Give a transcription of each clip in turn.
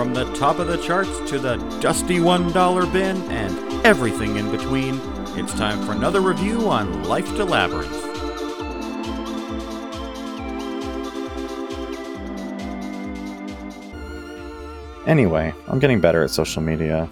From the top of the charts to the dusty $1 bin and everything in between, it's time for another review on Life to Labyrinth. Anyway, I'm getting better at social media.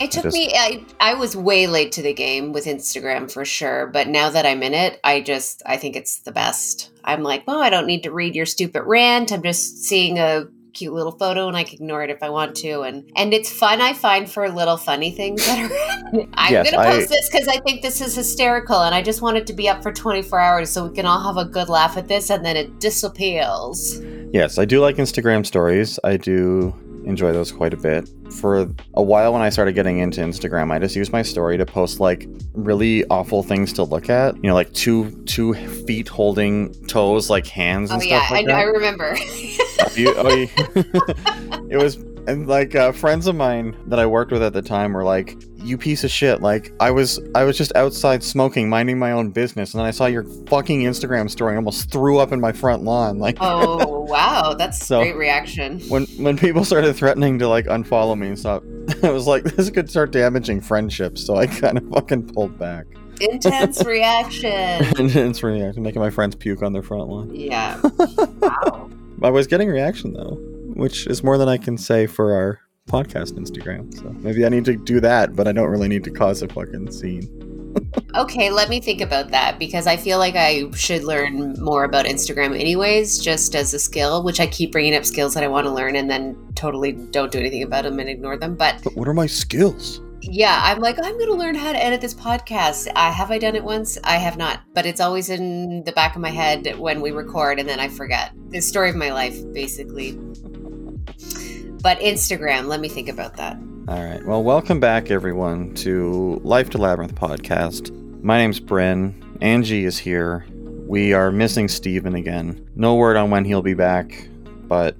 It took just- me. I, I was way late to the game with Instagram for sure, but now that I'm in it, I just I think it's the best. I'm like, well, I don't need to read your stupid rant. I'm just seeing a cute little photo, and I can ignore it if I want to, and and it's fun. I find for little funny things that are. I'm Yes, gonna I- post this because I think this is hysterical, and I just want it to be up for 24 hours so we can all have a good laugh at this, and then it disappears. Yes, I do like Instagram stories. I do enjoy those quite a bit. For a while, when I started getting into Instagram, I just used my story to post like really awful things to look at. You know, like two two feet holding toes, like hands and Oh yeah, stuff like I, I that. remember. Oh, you- oh, you- it was and like uh, friends of mine that I worked with at the time were like, "You piece of shit!" Like I was, I was just outside smoking, minding my own business, and then I saw your fucking Instagram story, and almost threw up in my front lawn. Like oh wow, that's So- great reaction. when when people started threatening to like unfollow me and stuff, I was like, this could start damaging friendships. So I kind of fucking pulled back. Intense reaction. Intense reaction, making my friends puke on their front lawn. Yeah. Wow. I was getting reaction though, which is more than I can say for our podcast Instagram. So maybe I need to do that, but I don't really need to cause a fucking scene. Okay, let me think about that because I feel like I should learn more about Instagram anyways, just as a skill, which I keep bringing up skills that I want to learn and then totally don't do anything about them and ignore them. But But what are my skills? yeah, I'm like, I'm going to learn how to edit this podcast. I have I done it once? I have not, but it's always in the back of my head when we record and then I forget. The story of my life, basically. But Instagram, let me think about that. All right. Well, welcome back everyone to Life to Labyrinth podcast. My name's Bryn. Angie is here. We are missing Steven again. No word on when he'll be back, but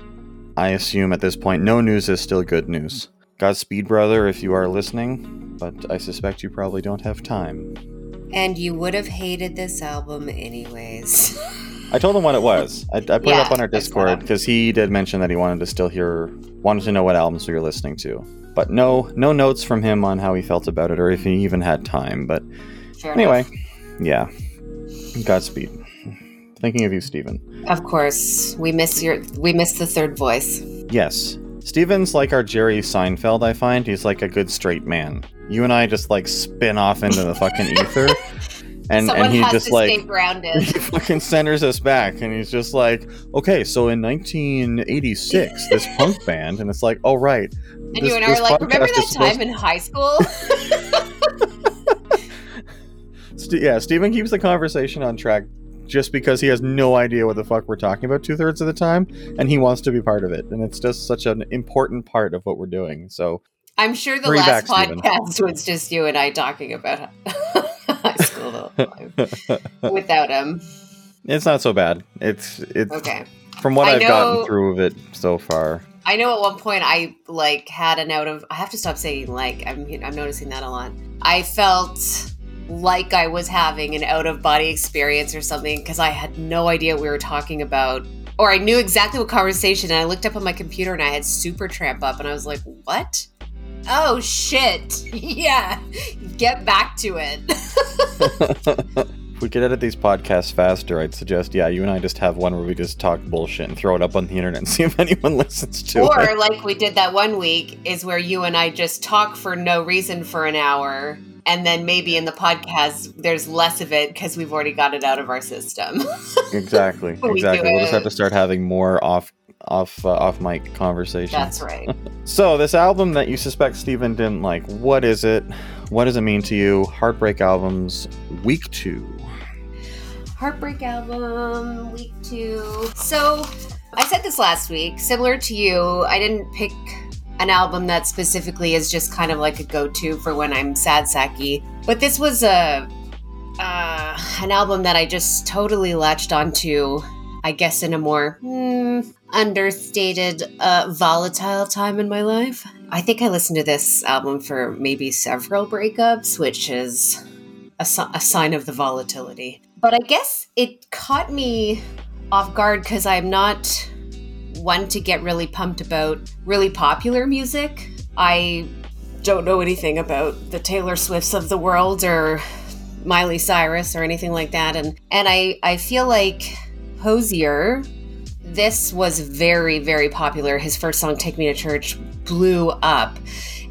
I assume at this point no news is still good news. Godspeed, brother, if you are listening, but I suspect you probably don't have time. And you would have hated this album anyways. I told him what it was. I, I put it up on our Discord because he did mention that he wanted to still hear, wanted to know what albums we were listening to. But no, no notes from him on how he felt about it or if he even had time. But Fair anyway, enough. yeah. Godspeed. Thinking of you, Steven. Of course, we miss your we miss the third voice. Yes. Steven's like our Jerry Seinfeld, I find. He's like a good straight man. You and I just like spin off into the fucking ether. And, Someone and he just like stay grounded. he fucking centers us back and he's just like okay so in 1986 this punk band and it's like oh right And you and I are like, remember that time in high school? St- yeah steven keeps the conversation on track just because he has no idea what the fuck we're talking about two-thirds of the time and he wants to be part of it and it's just such an important part of what we're doing so I'm sure the last back Steven. podcast was just you and I talking about high school the whole time without him. it's not so bad it's it's Okay. from what I i've gotten through of it so far I know at one point I like had an out of I have to stop saying like I'm I'm noticing that a lot. I felt like I was having an out of body experience or something because I had no idea what we were talking about or I knew exactly what conversation and I looked up on my computer and I had Supertramp up and I was like, "What?" Oh shit. yeah. Get back to it. if we could edit these podcasts faster, I'd suggest, yeah, you and I just have one where we just talk bullshit and throw it up on the internet and see if anyone listens to it. or like we did that one week is where you and I just talk for no reason for an hour and then maybe in the podcast there's less of it because we've already got it out of our system. Exactly, exactly. We'll just have to start having more off, off, uh, off mic conversation. That's right. So this album that you suspect Steven didn't like, what is it? What does it mean to you? Heartbreak albums, week two. Heartbreak album, week two. So I said this last week, similar to you, I didn't pick an album that specifically is just kind of like a go-to for when I'm sad sacky. But this was a uh, an album that I just totally latched onto. I guess in a more hmm, understated, uh, volatile time in my life. I think I listened to this album for maybe several breakups, which is a, a sign of the volatility. But I guess it caught me off guard because I'm not one to get really pumped about really popular music. I don't know anything about the Taylor Swifts of the world or Miley Cyrus or anything like that. And and I, I feel like Hozier, this was very, very popular. His first song, Take Me to Church, blew up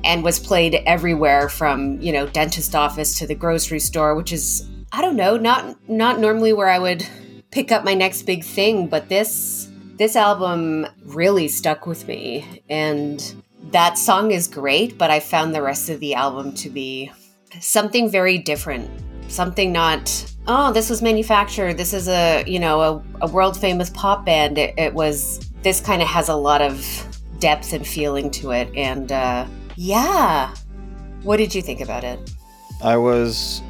and was played everywhere from, you know, dentist office to the grocery store, which is I don't know, not not normally where I would pick up my next big thing, but this this album really stuck with me and that song is great, but I found the rest of the album to be something very different. Something not, oh, this was manufactured. This is a, you know, a, a world famous pop band. It, it was, this kind of has a lot of depth and feeling to it. And uh, yeah. What did you think about it? I was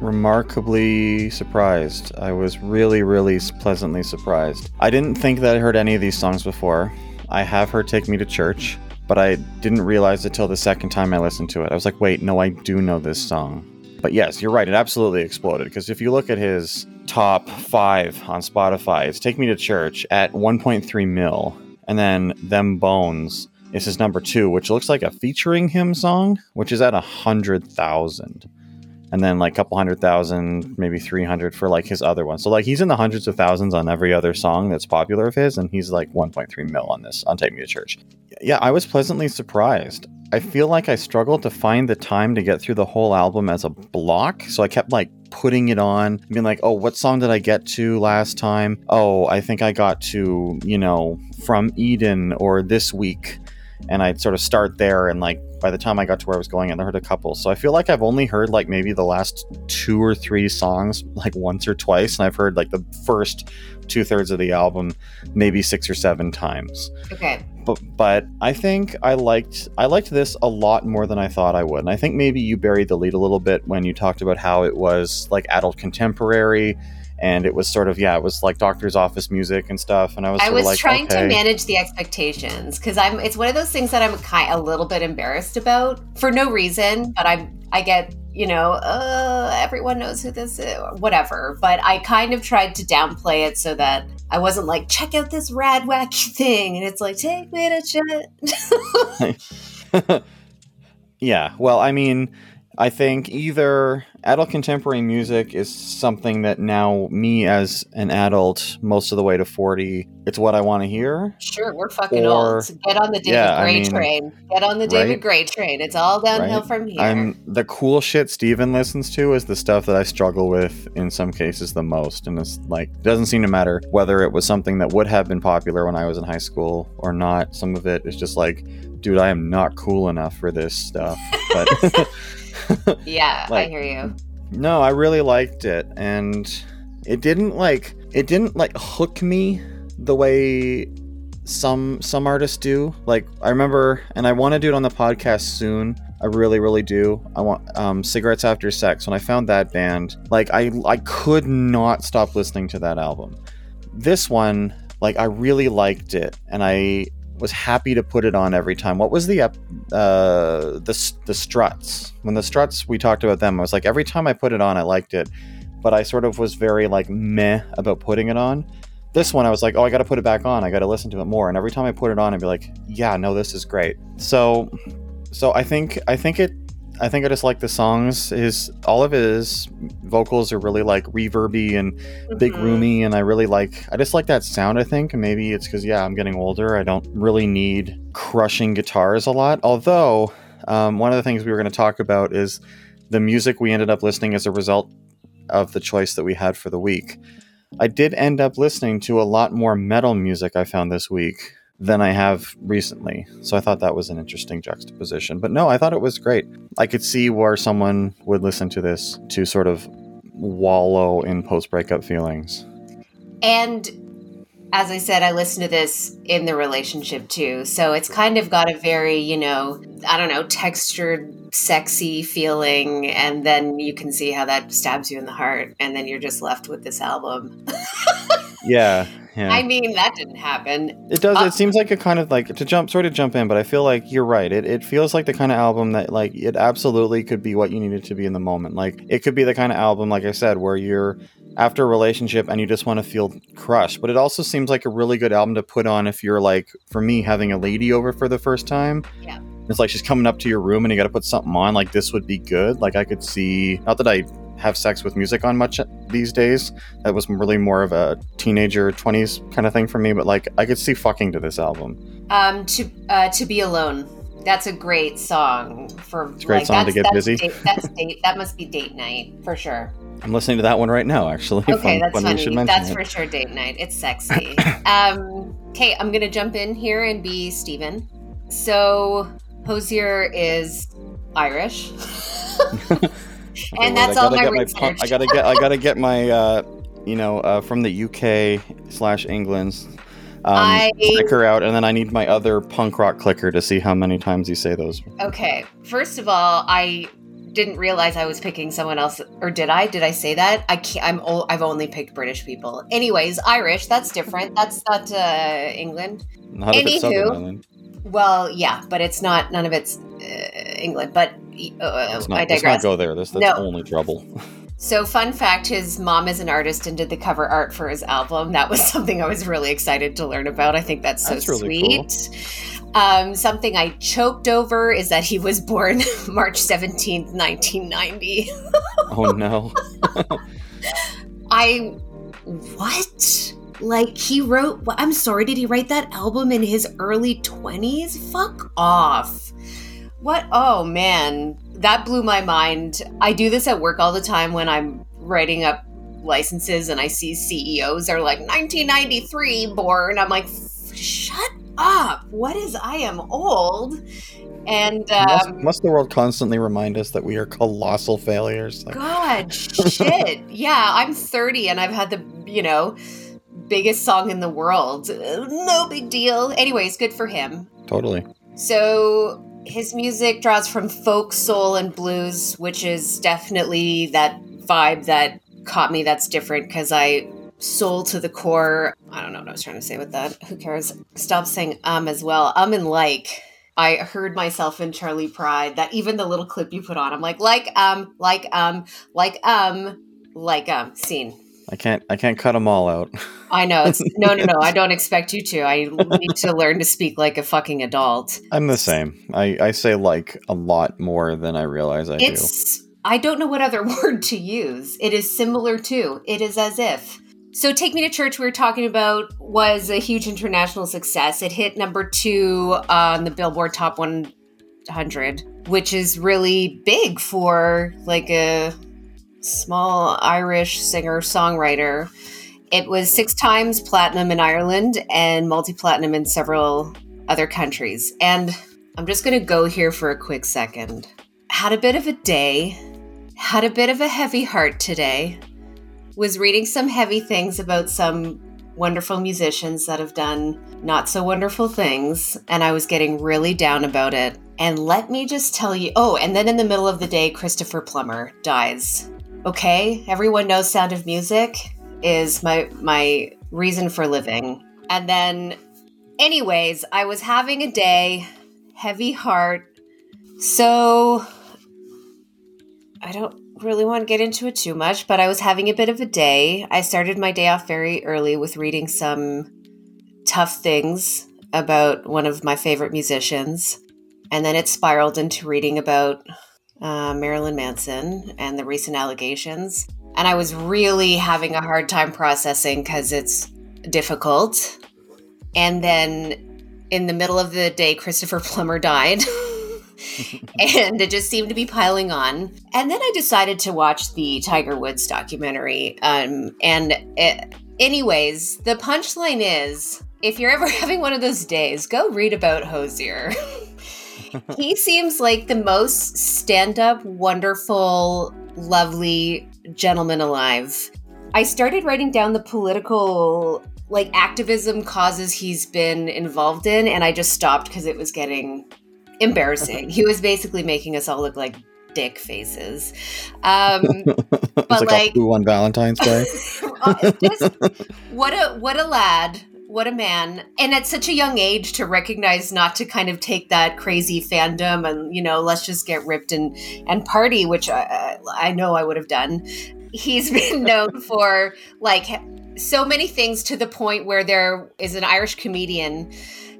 remarkably surprised. I was really, really pleasantly surprised. I didn't think that I heard any of these songs before. I have heard Take Me to Church but I didn't realize it till the second time I listened to it. I was like, wait, no, I do know this song. But yes, you're right. It absolutely exploded. Because if you look at his top five on Spotify, it's Take Me to Church at 1.3 mil. And then Them Bones is his number two, which looks like a featuring him song, which is at a 100,000 and then like a couple hundred thousand, maybe 300 for like his other one. So like he's in the hundreds of thousands on every other song that's popular of his, and he's like 1.3 mil on this on Take Me to Church. Yeah, I was pleasantly surprised. I feel like I struggled to find the time to get through the whole album as a block, so I kept like putting it on, being like, oh, what song did I get to last time? Oh, I think I got to, you know, From Eden or This Week. And I'd sort of start there and like by the time I got to where I was going, I heard a couple. So I feel like I've only heard like maybe the last two or three songs like once or twice, and I've heard like the first two thirds of the album maybe six or seven times. Okay. But but I think I liked I liked this a lot more than I thought I would. And I think maybe you buried the lead a little bit when you talked about how it was like adult contemporary and it was sort of yeah, it was like doctor's office music and stuff. And I was I was like, trying okay. to manage the expectations because I'm. It's one of those things that I'm kind a little bit embarrassed about for no reason, but I'm. I get you know, uh, everyone knows who this is, whatever. But I kind of tried to downplay it so that I wasn't like, check out this rad wacky thing, and it's like, take me to shit. yeah, well, I mean, I think either adult contemporary music is something that now me as an adult most of the way to 40 it's what i want to hear. Sure we're fucking or, old so get on the david yeah, gray I mean, train. Get on the david right? gray train. It's all downhill right? from here. I'm, the cool shit steven listens to is the stuff that i struggle with in some cases the most and it's like it doesn't seem to matter whether it was something that would have been popular when i was in high school or not. Some of it is just like dude i am not cool enough for this stuff but yeah, like, I hear you. No, I really liked it, and it didn't like it didn't like hook me the way some some artists do. Like I remember, and I want to do it on the podcast soon. I really, really do. I want um, cigarettes after sex. When I found that band, like I I could not stop listening to that album. This one, like I really liked it, and I was happy to put it on every time. What was the uh, the the Struts? When the Struts we talked about them, I was like every time I put it on, I liked it, but I sort of was very like meh about putting it on. This one, I was like, oh, I got to put it back on. I got to listen to it more. And every time I put it on, I'd be like, yeah, no, this is great. So, so I think I think it I think I just like the songs. His all of his vocals are really like reverby and mm-hmm. big roomy, and I really like. I just like that sound. I think maybe it's because yeah, I'm getting older. I don't really need crushing guitars a lot. Although um, one of the things we were going to talk about is the music we ended up listening as a result of the choice that we had for the week. I did end up listening to a lot more metal music I found this week than I have recently. So I thought that was an interesting juxtaposition. But no, I thought it was great. I could see where someone would listen to this to sort of wallow in post breakup feelings. And as I said, I listened to this in the relationship too. So it's kind of got a very, you know, I don't know, textured, sexy feeling. And then you can see how that stabs you in the heart. And then you're just left with this album. Yeah, yeah. I mean, that didn't happen. It does. Uh, it seems like a kind of like to jump, sort of jump in, but I feel like you're right. It it feels like the kind of album that like it absolutely could be what you needed to be in the moment. Like it could be the kind of album, like I said, where you're after a relationship and you just want to feel crushed. But it also seems like a really good album to put on if you're like, for me, having a lady over for the first time. Yeah. It's like she's coming up to your room and you got to put something on. Like this would be good. Like I could see. Not that I have sex with music on much these days. That was really more of a teenager 20s kind of thing for me, but like I could see fucking to this album. Um, to uh, to be alone. That's a great song for. It's a great song to get that's busy. Date, that's date. That must be date night for sure. I'm listening to that one right now, actually. Okay, that's funny. That's it. for sure date night. It's sexy. um, okay, I'm gonna jump in here and be Steven. So Hozier is Irish. And that's all my get research. I gotta get. I gotta get my. Uh, you know, uh, from the UK slash England. Um, I- clicker out, and then I need my other punk rock clicker to see how many times you say those. Okay, first of all, I didn't realize I was picking someone else, or did I? Did I say that? I can't. I'm. o- I've only picked British people. Anyways, Irish. That's different. That's not uh, England. Not if it's Southern Anywho, Island. Well, yeah, but it's not. None of it's England. But uh, Let's I not, let's not digress. go there. This that's No. only trouble. So, fun fact: his mom is an artist and did the cover art for his album. That was something I was really excited to learn about. I think that's so That's really cool. sweet. Um, something I choked over is that he was born March seventeenth, nineteen ninety. oh no. I what? Like he wrote I'm sorry, did he write that album in his early 20s? Fuck off. What? Oh man, that blew my mind. I do this at work all the time when I'm writing up licenses and I see CEOs are like 1993 born. I'm like, shut up. What is I am old? And must, um, must the world constantly remind us that we are colossal failures? Like, God, shit. Yeah, I'm 30 and I've had the, you know, biggest song in the world. No big deal. Anyways, good for him. totally. So his music draws from folk, soul, and blues, which is definitely that vibe that caught me. That's different because I soul to the core. I don't know what I was trying to say with that. Who cares? Stop saying um as well. Um and like. I heard myself in Charlie Pride that even the little clip you put on, I'm like, like, um, like, um, like, um, like, um, scene. I can't. I can't cut them all out. I know. It's no, no, no. I don't expect you to. I need to learn to speak like a fucking adult. I'm the same. I, I say like a lot more than I realize I do. It's I don't know what other word to use. It is similar to. It is as if. So Take Me to Church we were talking about was a huge international success. It hit number 2 on the Billboard Top 100, which is really big for like a small Irish singer-songwriter. It was 6 times platinum in Ireland and multi-platinum in several other countries. And I'm just going to go here for a quick second had a bit of a day, had a bit of a heavy heart today, was reading some heavy things about some wonderful musicians that have done not so wonderful things, and I was getting really down about it. And let me just tell you oh, and then in the middle of the day, Christopher Plummer dies. Okay, everyone knows Sound of Music is my my reason for living. And then anyways, I was having a day, heavy heart. So I don't really want to get into it too much, but I was having a bit of a day. I started my day off very early with reading some tough things about one of my favorite musicians. And then it spiraled into reading about uh, Marilyn Manson and the recent allegations. And I was really having a hard time processing because it's difficult. And then in the middle of the day, Christopher Plummer died. and it just seemed to be piling on. And then I decided to watch the Tiger Woods documentary. Um, and it, anyways, the punchline is if you're ever having one of those days, go read about Hozier. He seems like the most stand up, wonderful, lovely gentleman alive. I started writing down the political like activism causes he's been involved in and I just stopped because it was getting embarrassing. he was basically making us all look like dick faces. Um it's but like, like- on Valentine's Day. just what a what a lad what a man. And at such a young age to recognize not to kind of take that crazy fandom and you know let's just get ripped and and party which i i know i would have done. He's been known for like so many things to the point where there is an irish comedian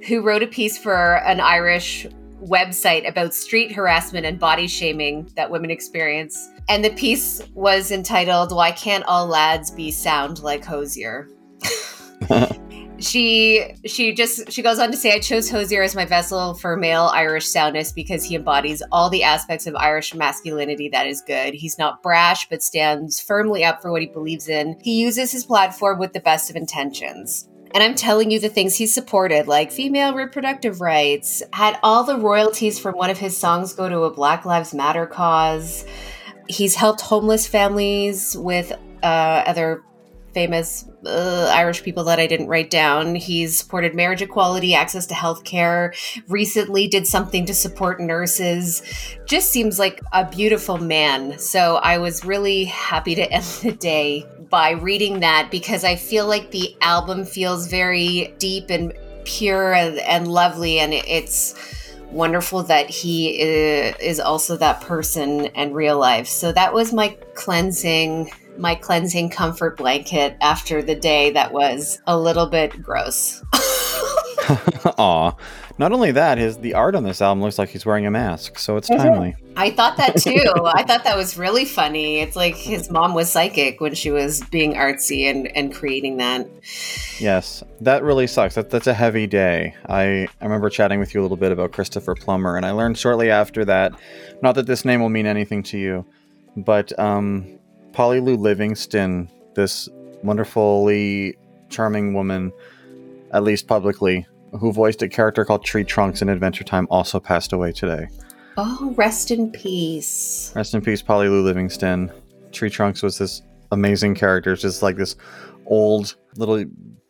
who wrote a piece for an irish website about street harassment and body shaming that women experience. And the piece was entitled why can't all lads be sound like hozier she she just she goes on to say i chose hozier as my vessel for male irish soundness because he embodies all the aspects of irish masculinity that is good. He's not brash but stands firmly up for what he believes in. He uses his platform with the best of intentions. And I'm telling you the things he supported, like female reproductive rights, had all the royalties from one of his songs go to a Black Lives Matter cause. He's helped homeless families with uh, other famous uh, Irish people that I didn't write down. He's supported marriage equality, access to health care, recently did something to support nurses. Just seems like a beautiful man. So I was really happy to end the day by reading that because I feel like the album feels very deep and pure and, and lovely. And it's wonderful that he uh, is also that person in real life. So that was my cleansing my cleansing comfort blanket after the day that was a little bit gross. Aw. Not only that, his the art on this album looks like he's wearing a mask, so it's timely. I thought that too. I thought that was really funny. It's like his mom was psychic when she was being artsy and, and creating that. Yes, that really sucks. That, that's a heavy day. I, I remember chatting with you a little bit about Christopher Plummer, and I learned shortly after that, not that this name will mean anything to you, but um, Polly Lou Livingston, this wonderfully charming woman, at least publicly, who voiced a character called Tree Trunks in Adventure Time, also passed away today. Oh, rest in peace. Rest in peace, Polly Lou Livingston. Tree Trunks was this amazing character, just like this old little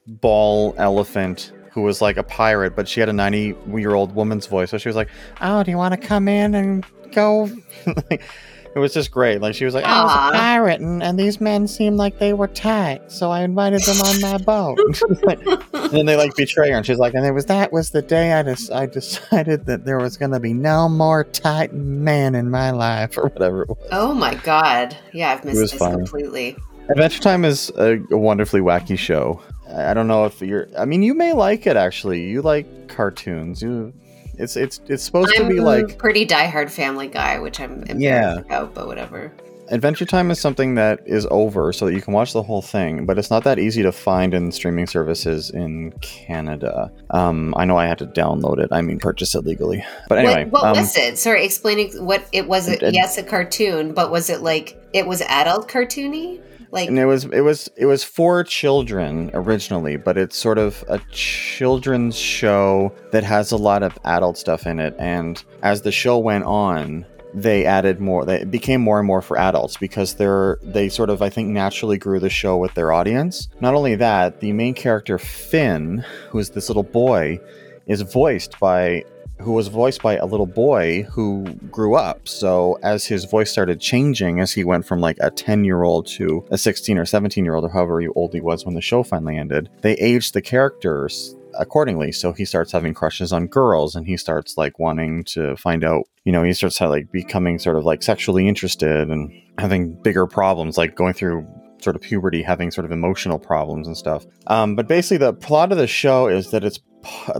ball elephant who was like a pirate, but she had a 90 year old woman's voice. So she was like, Oh, do you want to come in and go? it was just great. Like she was like, I was a pirate, and, and these men seemed like they were tight, so I invited them on my boat. like, and then they like betray her, and she's like, and it was that was the day I just I decided that there was gonna be no more tight man in my life, or whatever it was. Oh my god! Yeah, I've missed this fun. completely. Adventure Time is a, a wonderfully wacky show. I don't know if you're. I mean, you may like it actually. You like cartoons. You it's it's it's supposed I'm to be like pretty diehard Family Guy, which I'm yeah about, but whatever. Adventure Time is something that is over, so that you can watch the whole thing, but it's not that easy to find in streaming services in Canada. Um, I know I had to download it. I mean, purchase it legally. But anyway, what, what um, was it? Sorry, explaining what it was. It, yes, a cartoon, but was it like it was adult cartoony? Like and it was it was it was for children originally, but it's sort of a children's show that has a lot of adult stuff in it. And as the show went on, they added more they became more and more for adults because they're they sort of i think naturally grew the show with their audience not only that the main character finn who's this little boy is voiced by who was voiced by a little boy who grew up. So as his voice started changing, as he went from like a 10 year old to a 16 or 17 year old, or however old he was when the show finally ended, they aged the characters accordingly. So he starts having crushes on girls and he starts like wanting to find out, you know, he starts like becoming sort of like sexually interested and having bigger problems, like going through sort of puberty, having sort of emotional problems and stuff. Um, but basically, the plot of the show is that it's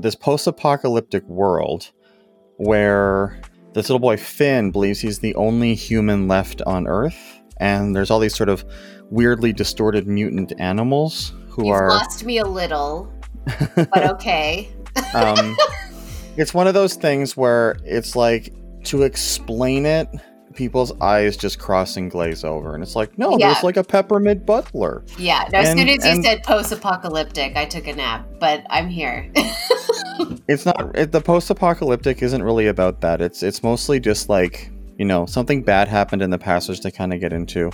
this post-apocalyptic world where this little boy Finn believes he's the only human left on Earth, and there's all these sort of weirdly distorted mutant animals who You've are lost me a little, but okay. um, it's one of those things where it's like to explain it people's eyes just cross and glaze over. And it's like, no, yeah. there's like a peppermint butler. Yeah. No, as and, soon as you and, said post apocalyptic, I took a nap, but I'm here. it's not, it, the post apocalyptic isn't really about that. It's, it's mostly just like, you know, something bad happened in the passage to kind of get into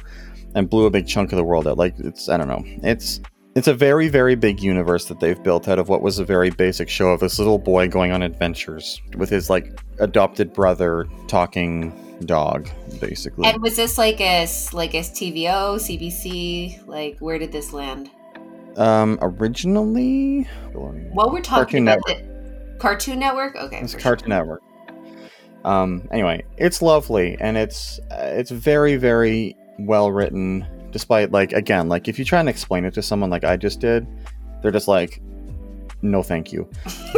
and blew a big chunk of the world out. Like, it's, I don't know. It's, it's a very, very big universe that they've built out of what was a very basic show of this little boy going on adventures with his like adopted brother talking dog, basically. And was this like a s- like a TVO, CBC? Like where did this land? um, originally, Well, we're talking Cartoon about the Cartoon Network. Okay, it's Cartoon sure. Network. Um, anyway, it's lovely and it's uh, it's very very well written. Despite like again, like if you try and explain it to someone like I just did, they're just like, no, thank you,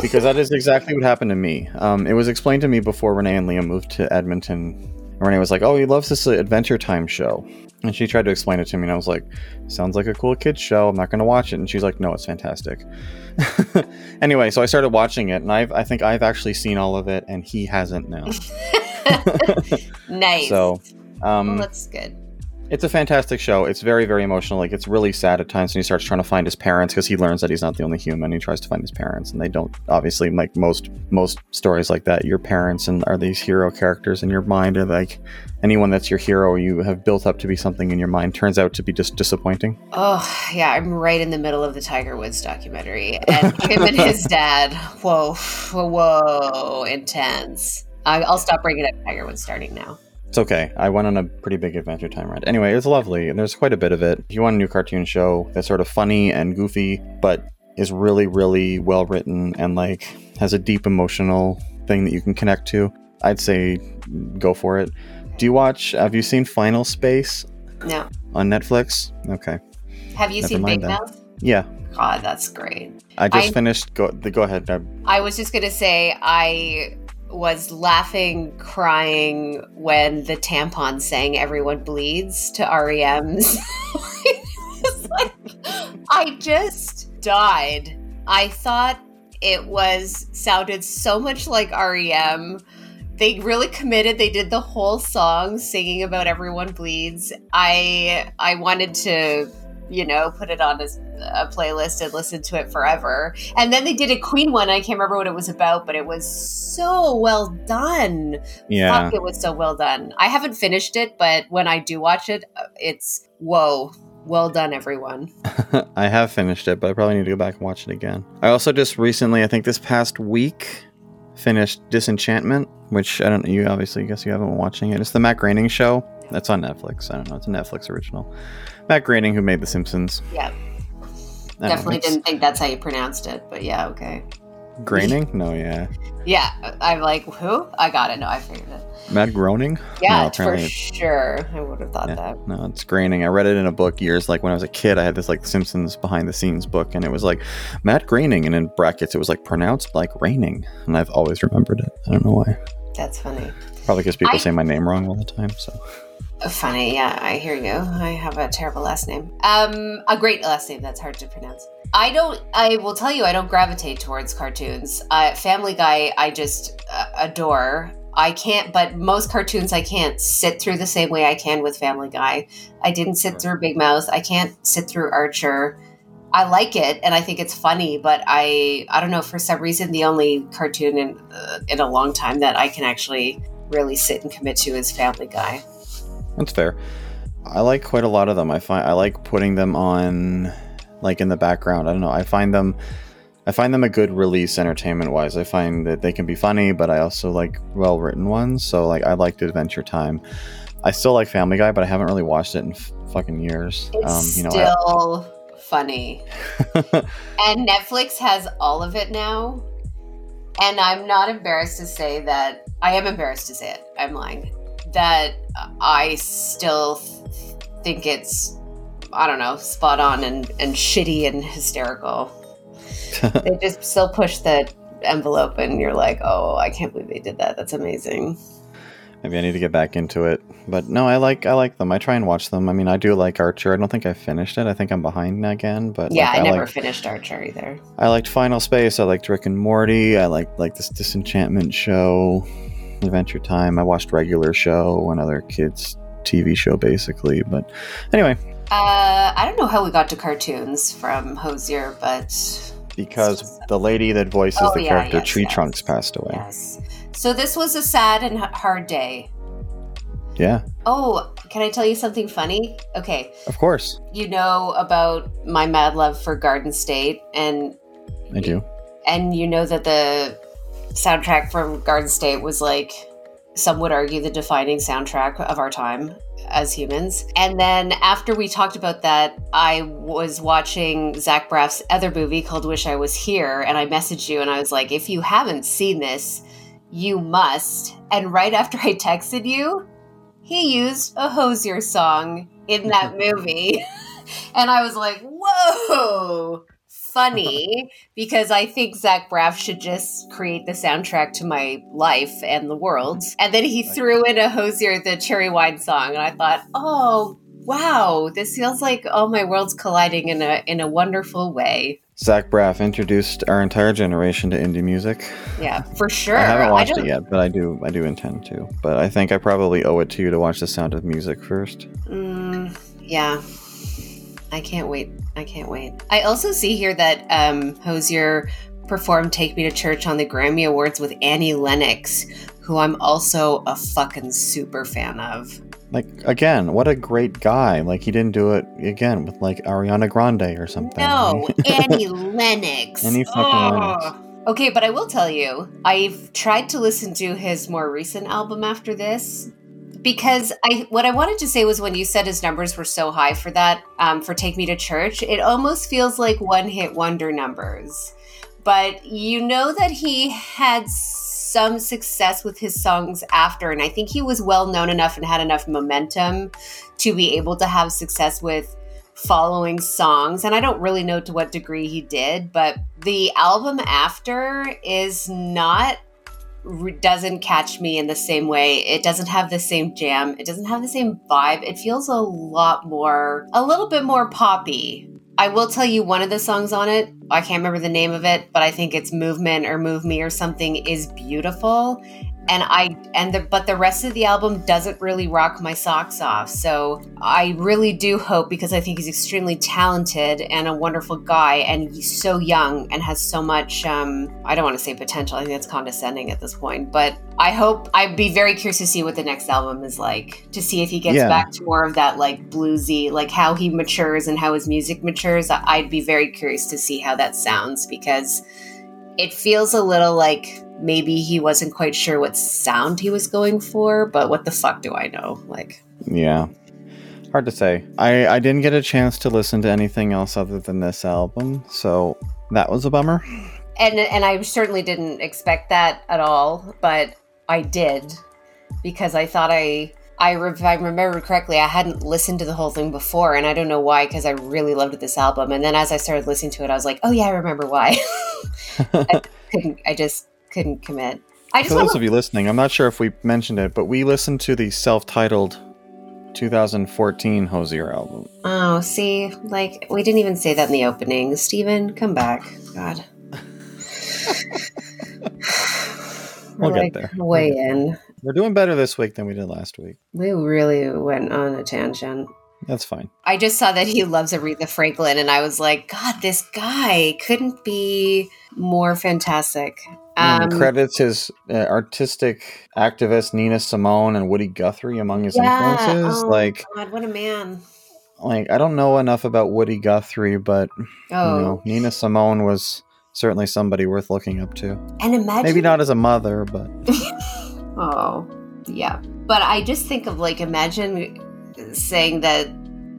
because that is exactly what happened to me. Um, it was explained to me before Renee and Liam moved to Edmonton. Renee was like, "Oh, he loves this uh, Adventure Time show," and she tried to explain it to me, and I was like, "Sounds like a cool kids show. I'm not going to watch it." And she's like, "No, it's fantastic." anyway, so I started watching it, and I've I think I've actually seen all of it, and he hasn't now. nice. So, well, um, that's good. It's a fantastic show. It's very, very emotional. Like it's really sad at times when he starts trying to find his parents because he learns that he's not the only human. He tries to find his parents, and they don't. Obviously, like most most stories like that, your parents and are these hero characters in your mind, are like anyone that's your hero you have built up to be something in your mind turns out to be just disappointing. Oh yeah, I'm right in the middle of the Tiger Woods documentary, and him and his dad. Whoa, whoa, whoa, intense. I'll stop bringing up Tiger Woods starting now. It's okay. I went on a pretty big Adventure Time ride. Anyway, it's lovely, and there's quite a bit of it. If you want a new cartoon show that's sort of funny and goofy, but is really, really well written and like has a deep emotional thing that you can connect to, I'd say go for it. Do you watch? Have you seen Final Space No, on Netflix? Okay. have you Never seen Big. Mouth? Yeah, God, that's great. I just I- finished. Go, the, go ahead. I, I was just gonna say I was laughing, crying when the tampon sang "Everyone Bleeds" to REM's. I just died. I thought it was sounded so much like REM. They really committed. They did the whole song singing about "Everyone Bleeds." I I wanted to you know, put it on a, a playlist and listen to it forever. And then they did a Queen one. I can't remember what it was about, but it was so well done. yeah. Fuck, it was so well done. I haven't finished it, but when I do watch it, it's whoa. Well done, everyone. I have finished it, but I probably need to go back and watch it again. I also just recently, I think this past week, finished Disenchantment, which I don't know. You obviously guess you haven't been watching it. It's the Matt Groening show. That's on Netflix. I don't know. It's a Netflix original. Matt Groening, who made The Simpsons. Yeah, I definitely didn't think that's how you pronounced it, but yeah, okay. Groening? No, yeah. Yeah, I'm like, who? I got it. No, I figured it. Matt Groening? Yeah, No, for sure. I would have thought Yeah. that. No, it's Groening. I read it in a book years like when I was a kid. I had this like Simpsons behind the scenes book, and it was like Matt Groening, and in brackets it was like pronounced like raining, and I've always remembered it. I don't know why. That's funny. Probably because people I- say my name wrong all the time. So Funny, yeah, I hear you. I have a terrible last name. Um, a great last name that's hard to pronounce. I don't. I will tell you, I don't gravitate towards cartoons. Uh, Family Guy, I just uh, adore. I can't, but most cartoons I can't sit through the same way I can with Family Guy. I didn't sit through Big Mouth. I can't sit through Archer. I like it and I think it's funny, but I I don't know for some reason the only cartoon in uh, in a long time that I can actually really sit and commit to is Family Guy. That's fair. I like quite a lot of them. I find I like putting them on like in the background. I don't know. I find them I find them a good release entertainment wise. I find that they can be funny, but I also like well written ones. So like I liked Adventure Time. I still like Family Guy, but I haven't really watched it in f- fucking years. It's um, you know, I- still funny. and Netflix has all of it now. And I'm not embarrassed to say that I am embarrassed to say it. I'm lying. That I still think it's I don't know, spot on and, and shitty and hysterical. they just still push the envelope and you're like, "Oh, I can't believe they did that. That's amazing." Maybe I need to get back into it. But no, I like I like them. I try and watch them. I mean, I do like Archer. I don't think I finished it. I think I'm behind again. But yeah, like, I never like finished Archer either. I liked Final Space. I liked Rick and Morty. I liked like this Disenchantment show, Adventure Time. I watched Regular Show, another kids TV show, basically. But anyway, Uh, I don't know how we got to cartoons from Hozier, but because the lady that voices Oh, the yeah, character yes, Tree yes. Trunks passed away. yes. So this was a sad and hard day. Yeah, Oh, can I tell you something funny? Okay, of course you know about my mad love for Garden State, and I do. and you know that the soundtrack from Garden State was like some would argue the defining soundtrack of our time as humans. And then after we talked about that, I was watching Zach Braff's other movie called Wish I Was Here, and I messaged you and I was like, if you haven't seen this, you must. And right after I texted you, he used a Hozier song in that movie. and I was like, whoa, funny because I think Zach Braff should just create the soundtrack to my life and the world. And then he threw in a Hozier, the cherry wine song. And I thought, oh, wow, this feels like all my worlds colliding in a in a wonderful way. Zach Braff introduced our entire generation to indie music. Yeah, for sure. I haven't watched don't- it yet, but I do. I do intend to. But I think I probably owe it to you to watch The Sound of Music first. Mm, yeah. I can't wait. I can't wait. I also see here that um, Hozier performed Take Me to Church on the Grammy Awards with Annie Lennox, who I'm also a fucking super fan of. Like again, what a great guy! Like he didn't do it again with like Ariana Grande or something. No, Annie Lennox. Annie fucking Ugh. Okay, but I will tell you, I've tried to listen to his more recent album after this because I what I wanted to say was when you said his numbers were so high for that um, for Take Me to Church, it almost feels like one hit wonder numbers. But you know that he had some success with his songs after, and I think he was well known enough and had enough momentum to be able to have success with following songs and i don't really know to what degree he did but the album after is not doesn't catch me in the same way. It doesn't have the same jam. It doesn't have the same vibe. It feels a lot more a little bit more poppy. I will tell you one of the songs on it i can't remember the name of it but i think it's movement or move me or something is beautiful and I and the but the rest of the album doesn't really rock my socks off. So I really do hope because I think he's extremely talented and a wonderful guy, and he's so young and has so much. Um, I don't want to say potential. I think that's condescending at this point, but I hope I'd be very curious to see what the next album is like. To see if he gets Yeah. back to more of that like bluesy, like how he matures and how his music matures. I'd be very curious to see how that sounds because it feels a little like maybe he wasn't quite sure what sound he was going for, but what the fuck do I know? Like, Yeah. Hard to say. I, I didn't get a chance to listen to anything else other than this album, so that was a bummer. and and I certainly didn't expect that at all, but I did because I thought I. I, re- if I remember correctly, I hadn't listened to the whole thing before, and I don't know why because I really loved this album. And then as I started listening to it, I was like, "Oh yeah, I remember why." I couldn't. I just couldn't commit. I just For those of you listening, I'm not sure if we mentioned it, but we listened to the self-titled 2014 Hozier album. Oh, see, like we didn't even say that in the opening. Steven, come back. God. We'll We're, get there. Way in. We're doing better this week than we did last week. We really went on a tangent. That's fine. I just saw that he loves Aretha Franklin, and I was like, God, this guy couldn't be more fantastic. And Um, credits his uh, artistic activist Nina Simone and Woody Guthrie among his yeah, influences. oh, like, God, what a man. like I don't know enough about Woody Guthrie, but Oh, you know, Nina Simone was certainly somebody worth looking up to. and imagine Maybe not as a mother, but Oh, yeah. But I just think of like, imagine saying that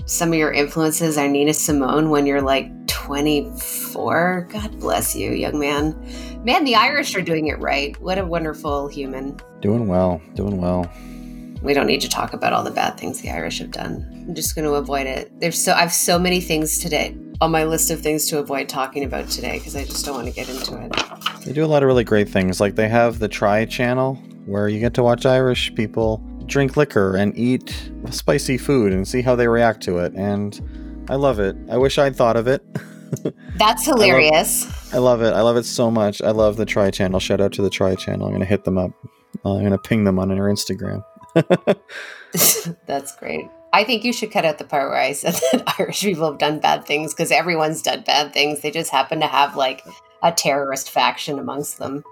some of your influences are Nina Simone when you're like 24. God bless you, young man. Man, the Irish are doing it right. What a wonderful human. doing well, doing well. We don't need to talk about all the bad things the Irish have done. I'm just going to avoid it. There's so I have so many things today on my list of things to avoid talking about today because I just don't want to get into it. They do a lot of really great things. Like they have the Try channel where you get to watch Irish people drink liquor and eat spicy food and see how they react to it. And I love it. I wish I'd thought of it. That's hilarious. I love it. I love it so much. I love the Try channel. Shout out to the Try channel. I'm gonna hit them up. Uh, I'm gonna ping them on their Instagram. That's great. I think you should cut out the part where I said that Irish people have done bad things because everyone's done bad things. They just happen to have like a terrorist faction amongst them.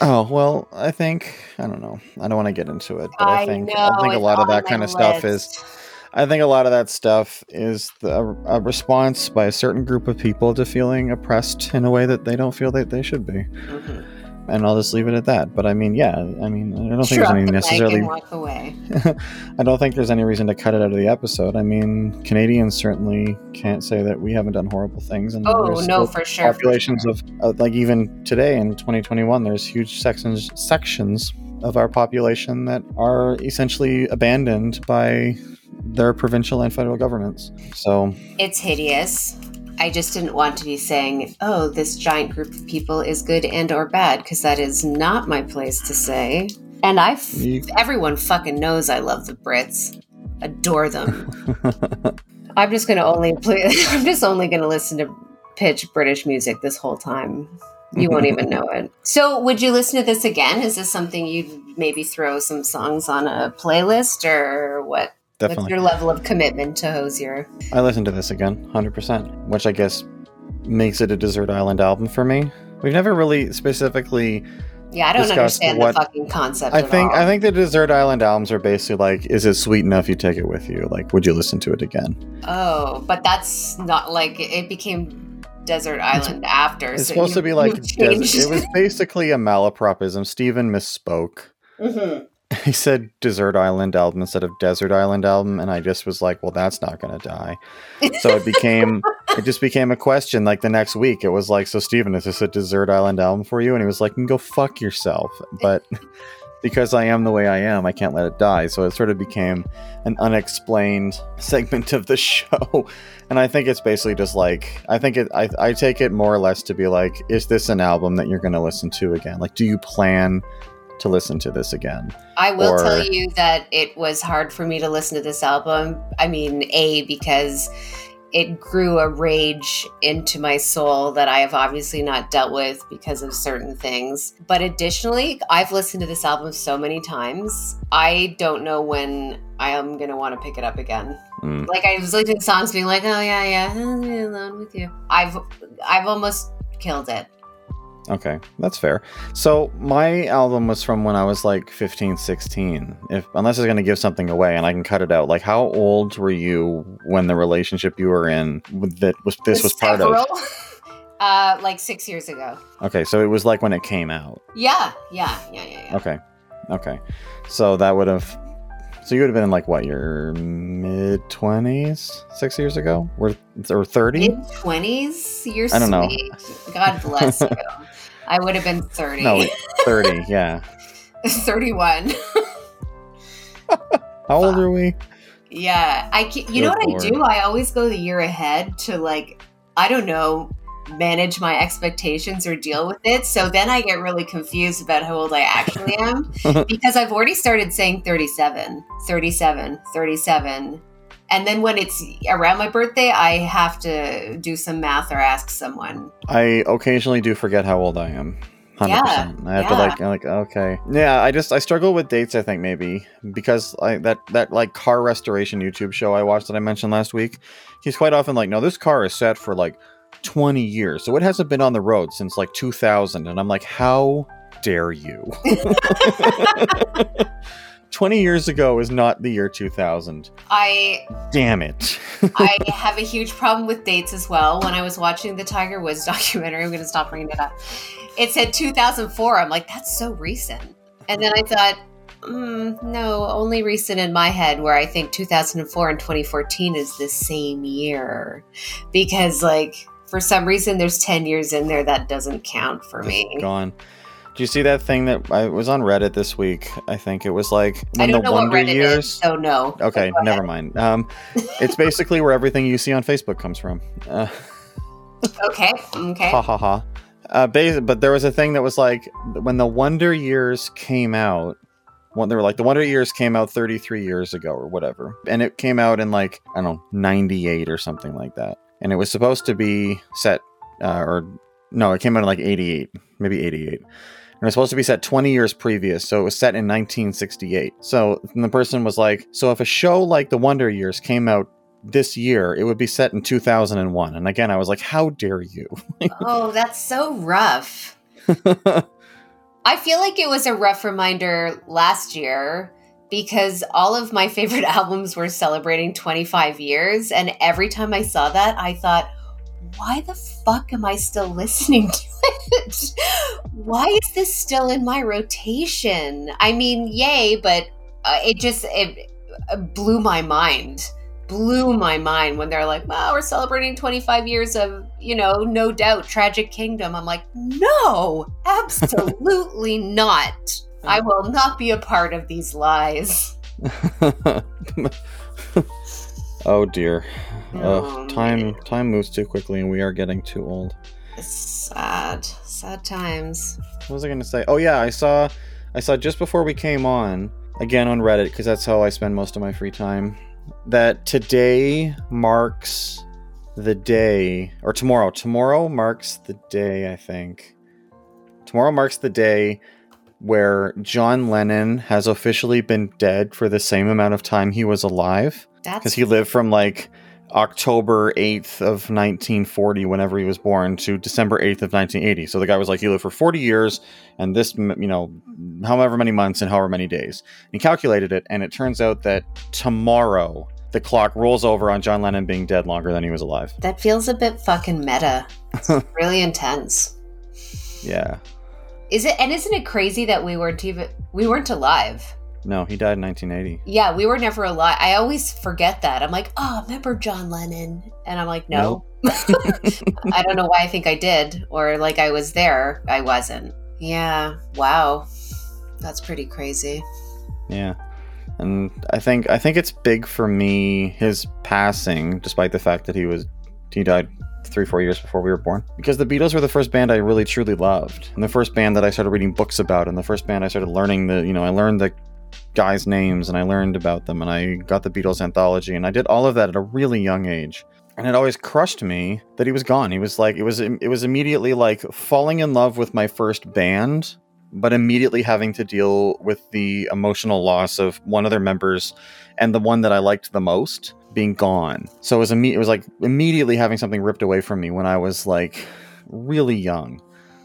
Oh well, I think I don't know. I don't want to get into it, but I, think I think a lot of that kind of stuff is list. I think a lot of that stuff is the, a response by a certain group of people to feeling oppressed in a way that they don't feel that they should be. Mhm. and I'll just leave it at that. But I mean, yeah, I mean, I don't think Drop there's any the necessarily. walk away. I don't think there's any reason to cut it out of the episode. I mean, Canadians certainly can't say that we haven't done horrible things. And Oh no, for sure. for populations sure. of uh, like even today in 2021, there's huge sections sections of our population that are essentially abandoned by their provincial and federal governments. So It's hideous. I just didn't want to be saying, "Oh, this giant group of people is good and or bad," because that is not my place to say. And I, f- you, everyone fucking knows I love the Brits, adore them. I'm just gonna only play. I'm just only gonna listen to pitch British music this whole time. You won't even know it. So, would you listen to this again? Is this something you'd maybe throw some songs on a playlist, or what? What's definitely. your level of commitment to Hozier? I listened to this again, 100%, which I guess makes it a Desert Island album for me. We've never really specifically Yeah, I don't understand what- the fucking concept. I think. I think the Desert Island albums are basically like is it sweet enough you take it with you? Like would you listen to it again? Oh, but that's not like it became Desert Island after. It's so supposed to be like des- it was basically a malapropism. Steven misspoke. Mhm. He said Desert Island album instead of Desert Island album and I just was like, well that's not going to die. So it became it just became a question like the next week it was like so Steven is this a Desert Island album for you and he was like, "You go fuck yourself." But because I am the way I am, I can't let it die. So it sort of became an unexplained segment of the show. And I think it's basically just like I think it I, I take it more or less to be like, is this an album that you're gonna listen to again? Like, do you plan to listen to this again? I will or- tell you that it was hard for me to listen to this album. I mean, A, because it grew a rage into my soul that I have obviously not dealt with because of certain things. But additionally, I've listened to this album so many times. I don't know when I am going to want to pick it up again. Mm. Like I was listening to songs being like, "Oh yeah, yeah, I'll be alone with you." I've I've almost killed it. Okay, that's fair. So my album was from when I was like 15, 16. If unless it's going to give something away and I can cut it out. Like how old were you when the relationship you were in that was this was part of? Uh, like six years ago. Okay, so it was like when it came out. Yeah, yeah, yeah, yeah, yeah. Okay. Okay. So that would have so you would have been in like what, your mid 20s 6 years ago? Or or 30? Mid twenties. You're I don't know. sweet. God bless you. I would have been thirty. No, 30. Yeah. thirty-one. How old are we? Yeah, I. You know what I do? I always go the year ahead to like, I don't know, manage my expectations or deal with it. So then I get really confused about how old I actually am because I've already started saying 37, 37, 37. And then when it's around my birthday, I have to do some math or ask someone. I occasionally do forget how old I am. 100%. Yeah, I have to like I'm like okay. Yeah, I just I struggle with dates I think maybe because I that that like car restoration YouTube show I watched that I mentioned last week. He's quite often like, "No, this car is set for like 20 years. So it hasn't been on the road since like 2000." And I'm like, "How dare you?" 20 years ago is not the year 2000. I Damn it. I have a huge problem with dates as well. When I was watching the Tiger Woods documentary, I'm going to stop bringing it up. It said 2004. I'm like, that's so recent. And then I thought, mm, no, only recent in my head, where I think 2004 and 2014 is the same year. Because, like, for some reason, there's 10 years in there that doesn't count for me. Gone. Do you see that thing that I was on Reddit this week? I think it was like I when don't the know Wonder what Years. is, so no. Okay, Go never mind. Um, it's basically where everything you see on Facebook comes from. Uh, Okay, okay. ha ha ha. Uh, bas- but there was a thing that was like when the Wonder Years came out. When they were like the Wonder Years came out 33 years ago or whatever, and it came out in like I don't know 98 or something like that, and it was supposed to be set uh, or no, it came out in like 88, maybe 88. And it was supposed to be set 20 years previous, so it was set in 1968. So and the person was like, so if a show like The Wonder Years came out this year, it would be set in 2001. And again, I was like, how dare you? Oh, that's so rough. I feel like it was a rough reminder last year because all of my favorite albums were celebrating 25 years. And every time I saw that, I thought, why the fuck am I still listening to it? why is this still in my rotation? I mean, yay, but uh, it just it, it blew my mind. Blew my mind when they're like, "Wow, we're celebrating 25 years of, you know, no doubt, Tragic Kingdom." I'm like, "No, absolutely not. I will not be a part of these lies." oh dear. Oh, Ugh, time man. time moves too quickly and we are getting too old. Sad, sad times. What was I gonna say? Oh yeah, I saw I saw just before we came on, again on Reddit, because that's how I spend most of my free time, that today marks the day or tomorrow. Tomorrow marks the day, I think. Tomorrow marks the day where John Lennon has officially been dead for the same amount of time he was alive. Because he lived from like October 8th of 1940, whenever he was born, to December 8th of 1980. So the guy was like, he lived for 40 years and this, you know, however many months and however many days. He calculated it, and it turns out that tomorrow the clock rolls over on John Lennon being dead longer than he was alive. That feels a bit fucking meta. It's really intense. Yeah. Is it and isn't it crazy that we weren't even we weren't alive? No, he died in 1980. Yeah, we were never alive. I always forget that. I'm like, oh, remember John Lennon? And I'm like, no. I don't know why I think I did, or like I was there. I wasn't. Yeah. Wow. That's pretty crazy. Yeah. And I think I think it's big for me his passing, despite the fact that he was he died three four years before we were born. Because the Beatles were the first band I really truly loved, and the first band that I started reading books about, and the first band I started learning the you know I learned the guys' names and I learned about them, and I got the Beatles anthology, and I did all of that at a really young age. And it always crushed me that he was gone. He was like it was it was immediately like falling in love with my first band but immediately having to deal with the emotional loss of one of their members and the one that I liked the most being gone. So it was imme- it was like immediately having something ripped away from me when I was like really young.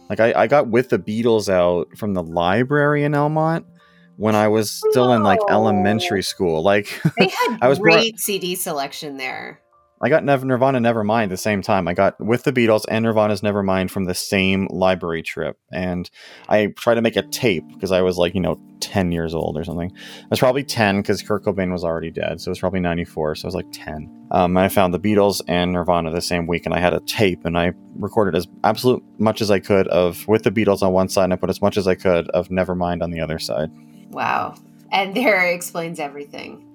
Like I, I got with the Beatles out from the library in Elmont when I was still in like elementary school. Like They had I was brought- great CD selection there. I got Nirvana Nevermind the same time. I got with the Beatles and Nirvana's Nevermind from the same library trip. And I tried to make a tape because I was like, you know, 10 years old or something. I was probably 10 because Kurt Cobain was already dead. So it was probably 94. So I was like 10. Um, and I found the Beatles and Nirvana the same week. And I had a tape and I recorded as absolute much as I could of with the Beatles on one side and I put as much as I could of Nevermind on the other side. Wow. And there explains everything.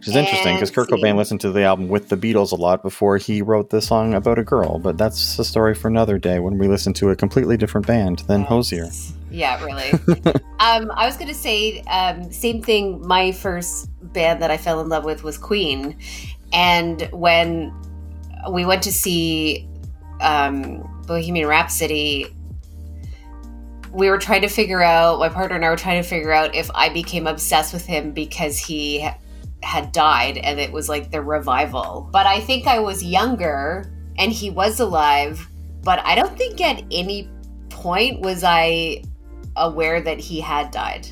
Which is interesting because Kurt. Cobain listened to the album with the Beatles a lot before he wrote the song about a girl. But that's a story for another day when we listen to a completely different band than Hozier. Yeah, really. um, I was going to say, um, same thing. My first band that I fell in love with was Queen. And when we went to see um, Bohemian Rhapsody, we were trying to figure out, my partner and I were trying to figure out if I became obsessed with him because he had died and it was like the revival. But I think I was younger and he was alive. But I don't think at any point was I aware that he had died.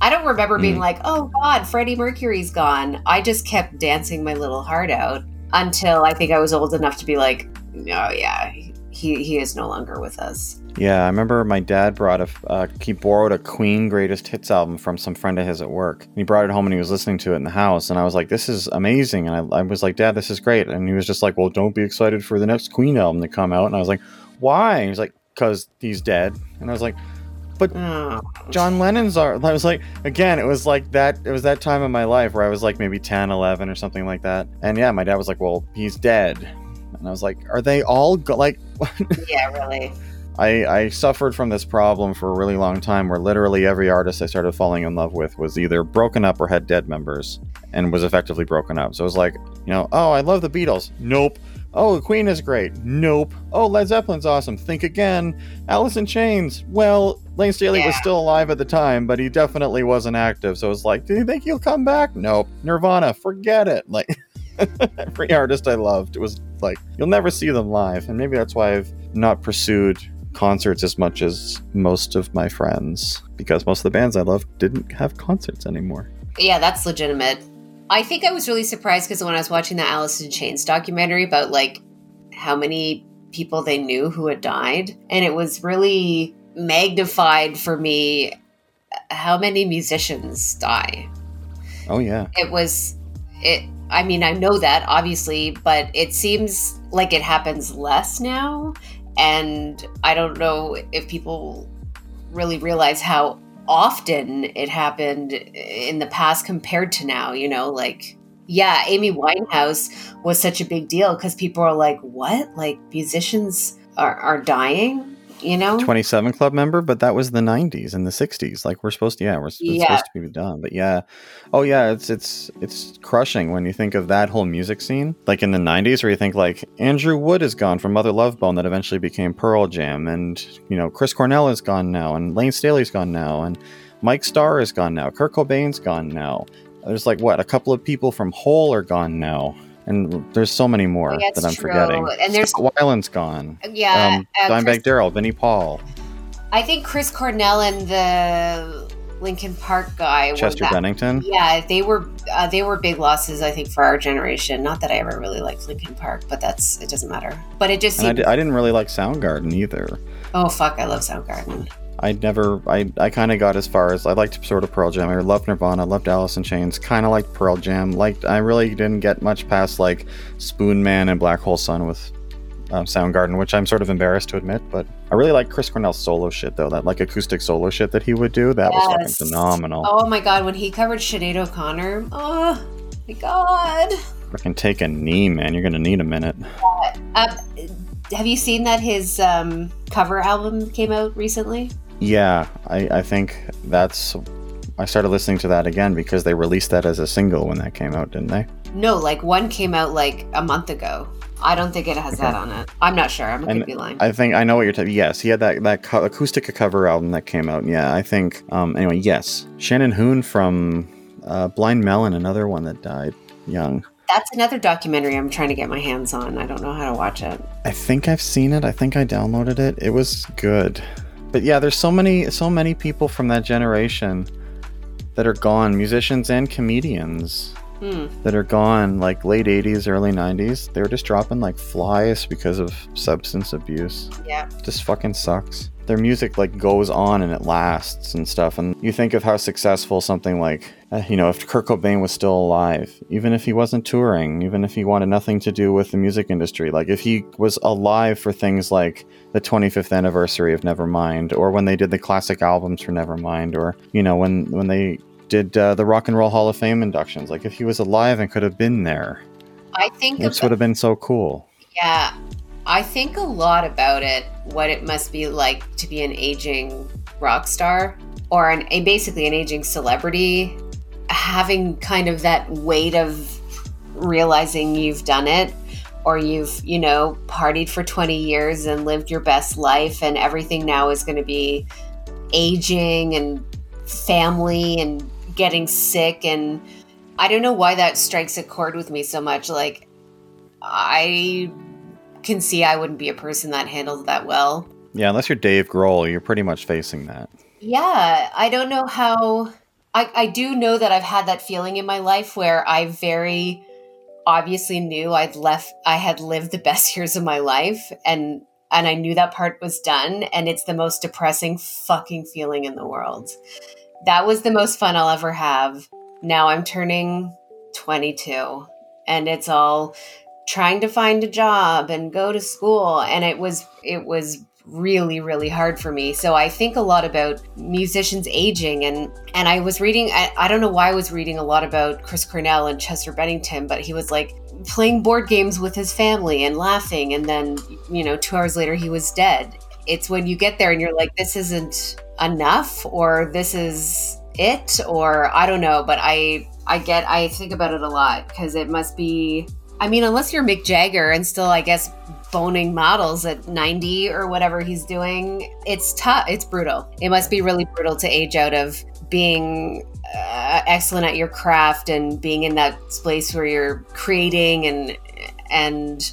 I don't remember being Mm. like, oh God, Freddie Mercury's gone. I just kept dancing my little heart out until I think I was old enough to be like, no, yeah, he, he is no longer with us. Yeah, I remember my dad brought a. Uh, he borrowed a Queen greatest hits album from some friend of his at work. And He brought it home and he was listening to it in the house, and I was like, "This is amazing!" And I, I was like, "Dad, this is great." And he was just like, "Well, don't be excited for the next Queen album to come out." And I was like, "Why?" And he was like, "Cause he's dead." And I was like, but John Lennon's are I was like again it was like that it was that time in my life where I was like maybe 10 11 or something like that and yeah my dad was like well he's dead and I was like are they all go-? like yeah, really. I I suffered from this problem for a really long time where literally every artist I started falling in love with was either broken up or had dead members and was effectively broken up so it was like you know oh I love the Beatles nope Oh, the Queen is great. Nope. Oh, Led Zeppelin's awesome. Think again. Alice in Chains. Well, Layne Staley was still alive at the time, but he definitely wasn't active. So it's like, do you think he'll come back? Nope. Nirvana, forget it. Like every artist I loved it was like, you'll never see them live, and maybe that's why I've not pursued concerts as much as most of my friends because most of the bands I loved didn't have concerts anymore. Yeah, that's legitimate. I think I was really surprised because when I was watching the Alice in Chains documentary about like how many people they knew who had died, and it was really magnified for me uh, how many musicians die. Oh yeah. It was it I mean, I know that obviously, but it seems like it happens less now and I don't know if people really realize how often it happened in the past compared to now, you know, like yeah, Amy Winehouse was such a big deal because people are like, "What? Like musicians are, are dying?" You know, 27 Club member, but that was the 90s and the 60s. Like we're supposed to, yeah, we're Yeah. supposed to be done. But yeah, oh yeah, it's it's it's crushing when you think of that whole music scene. Like in the 90s, where you think like Andrew Wood is gone from Mother Love Bone, that eventually became Pearl Jam, and you know Chris Cornell is gone now, and Layne Staley's gone now, and Mike Starr is gone now, Kurt Cobain's gone now. There's like what a couple of people from Hole are gone now, and there's so many more That's that I'm true. forgetting. And there's- Scott Weiland's gone. yeah. um, uh, Dimebag Darrell, Vinnie Paul, I think Chris Cornell and the Linkin Park guy. Chester that- Bennington. Yeah, they were uh, they were big losses, I think, for our generation. Not that I ever really liked Linkin Park, but that's it doesn't matter. But it just seemed. di- I didn't really like Soundgarden either. oh fuck, I love Soundgarden. I never, I, I kind of got as far as I liked sort of Pearl Jam. I loved Nirvana, loved Alice in Chains, kind of liked Pearl Jam. Liked, I really didn't get much past like Spoon Man and Black Hole Sun with um, Soundgarden, which I'm sort of embarrassed to admit. But I really like Chris Cornell's solo shit though, that like acoustic solo shit that he would do. That was fucking phenomenal. Oh my god, when he covered Sinead O'Connor, oh my god. Fucking take a knee, man. You're gonna need a minute. Uh, have you seen that his um, cover album came out recently? Yeah, I, I think that's. I started listening to that again because they released that as a single when that came out, didn't they? No, like one came out like a month ago. I don't think it has that on it. I'm not sure. I'm could be lying. I think I know what you're talking. Yes, he had that that co- acoustic cover album that came out. Yeah, I think. Um, anyway, yes, Shannon Hoon from uh, Blind Melon, another one that died young. That's another documentary I'm trying to get my hands on. I don't know how to watch it. I think I've seen it. I think I downloaded it. It was good. But yeah, there's so many so many people from that generation that are gone, musicians and comedians Hmm. that are gone like late 80s, early 90s. They were just dropping like flies because of substance abuse. Yeah. just fucking sucks. Their music like goes on and it lasts and stuff. And you think of how successful something like, uh, you know, if Kurt Cobain was still alive, even if he wasn't touring, even if he wanted nothing to do with the music industry, like if he was alive for things like the 25th anniversary of Nevermind, or when they did the classic albums for Nevermind, or you know when when they did uh, the Rock and Roll Hall of Fame inductions, like if he was alive and could have been there, I think this would have been so cool. yeah. I think a lot about it, what it must be like to be an aging rock star or an, a, basically an aging celebrity, having kind of that weight of realizing you've done it or you've, you know, partied for 20 years and lived your best life and everything now is going to be aging and family and getting sick and I don't know why that strikes a chord with me so much like I can see I wouldn't be a person that handles that well. Yeah, unless you're Dave Grohl, you're pretty much facing that. Yeah, I don't know how. I, I do know that I've had that feeling in my life where I very obviously knew I'd left, I had lived the best years of my life, and and I knew that part was done, and it's the most depressing fucking feeling in the world. That was the most fun I'll ever have. Now I'm turning 22, and it's all trying to find a job and go to school, and it was it was really really hard for me so i think a lot about musicians aging and and i was reading I, I don't know why i was reading a lot about chris cornell and chester bennington but he was like playing board games with his family and laughing and then you know two hours later he was dead it's when you get there and you're like this isn't enough or this is it or i don't know but i i get i think about it a lot because it must be i mean unless you're mick jagger and still i guess boning models at 90 or whatever he's doing it's tough it's brutal. It must be really brutal to age out of being uh, excellent at your craft and being in that space where you're creating and and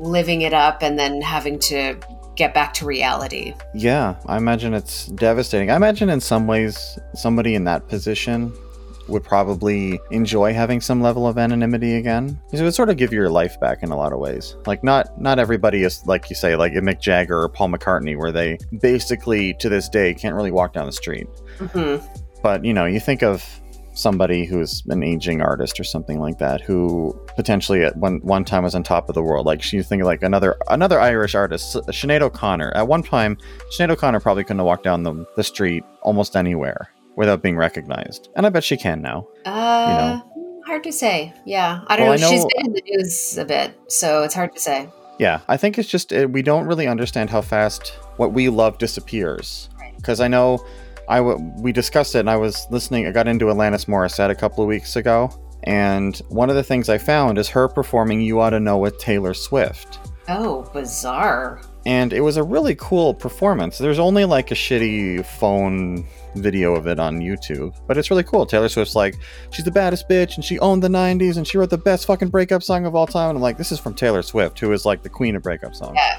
living it up and then having to get back to reality Yeah, I imagine it's devastating. I imagine in some ways somebody in that position would probably enjoy having some level of anonymity again. Because it would sort of give your life back in a lot of ways. Like not not everybody is like you say, like Mick Jagger or Paul McCartney, where they basically to this day can't really walk down the street. Mhm. But you know, you think of somebody who's an aging artist or something like that who potentially at one one time was on top of the world like you think like another another irish artist Sinead o'connor at one time Sinead o'connor probably couldn't have walked down the, the street almost anywhere without being recognized and i bet she can now Uh, hard to say. Yeah, I don't Well, know. I She's know- been in the news a bit, so it's hard to say. Yeah, I think it's just uh, we don't really understand how fast what we love disappears. Because I know I w- we discussed it, and I was listening. I got into Alanis Morissette a couple of weeks ago, and one of the things I found is her performing "You Ought to Know" with Taylor Swift, Oh, bizarre. and it was a really cool performance. There's only like a shitty phone video of it on YouTube, but it's really cool. Taylor Swift's like, she's the baddest bitch, and she owned the '90s, and she wrote the best fucking breakup song of all time. And I'm like, this is from Taylor Swift, who is like the queen of breakup songs. Yeah.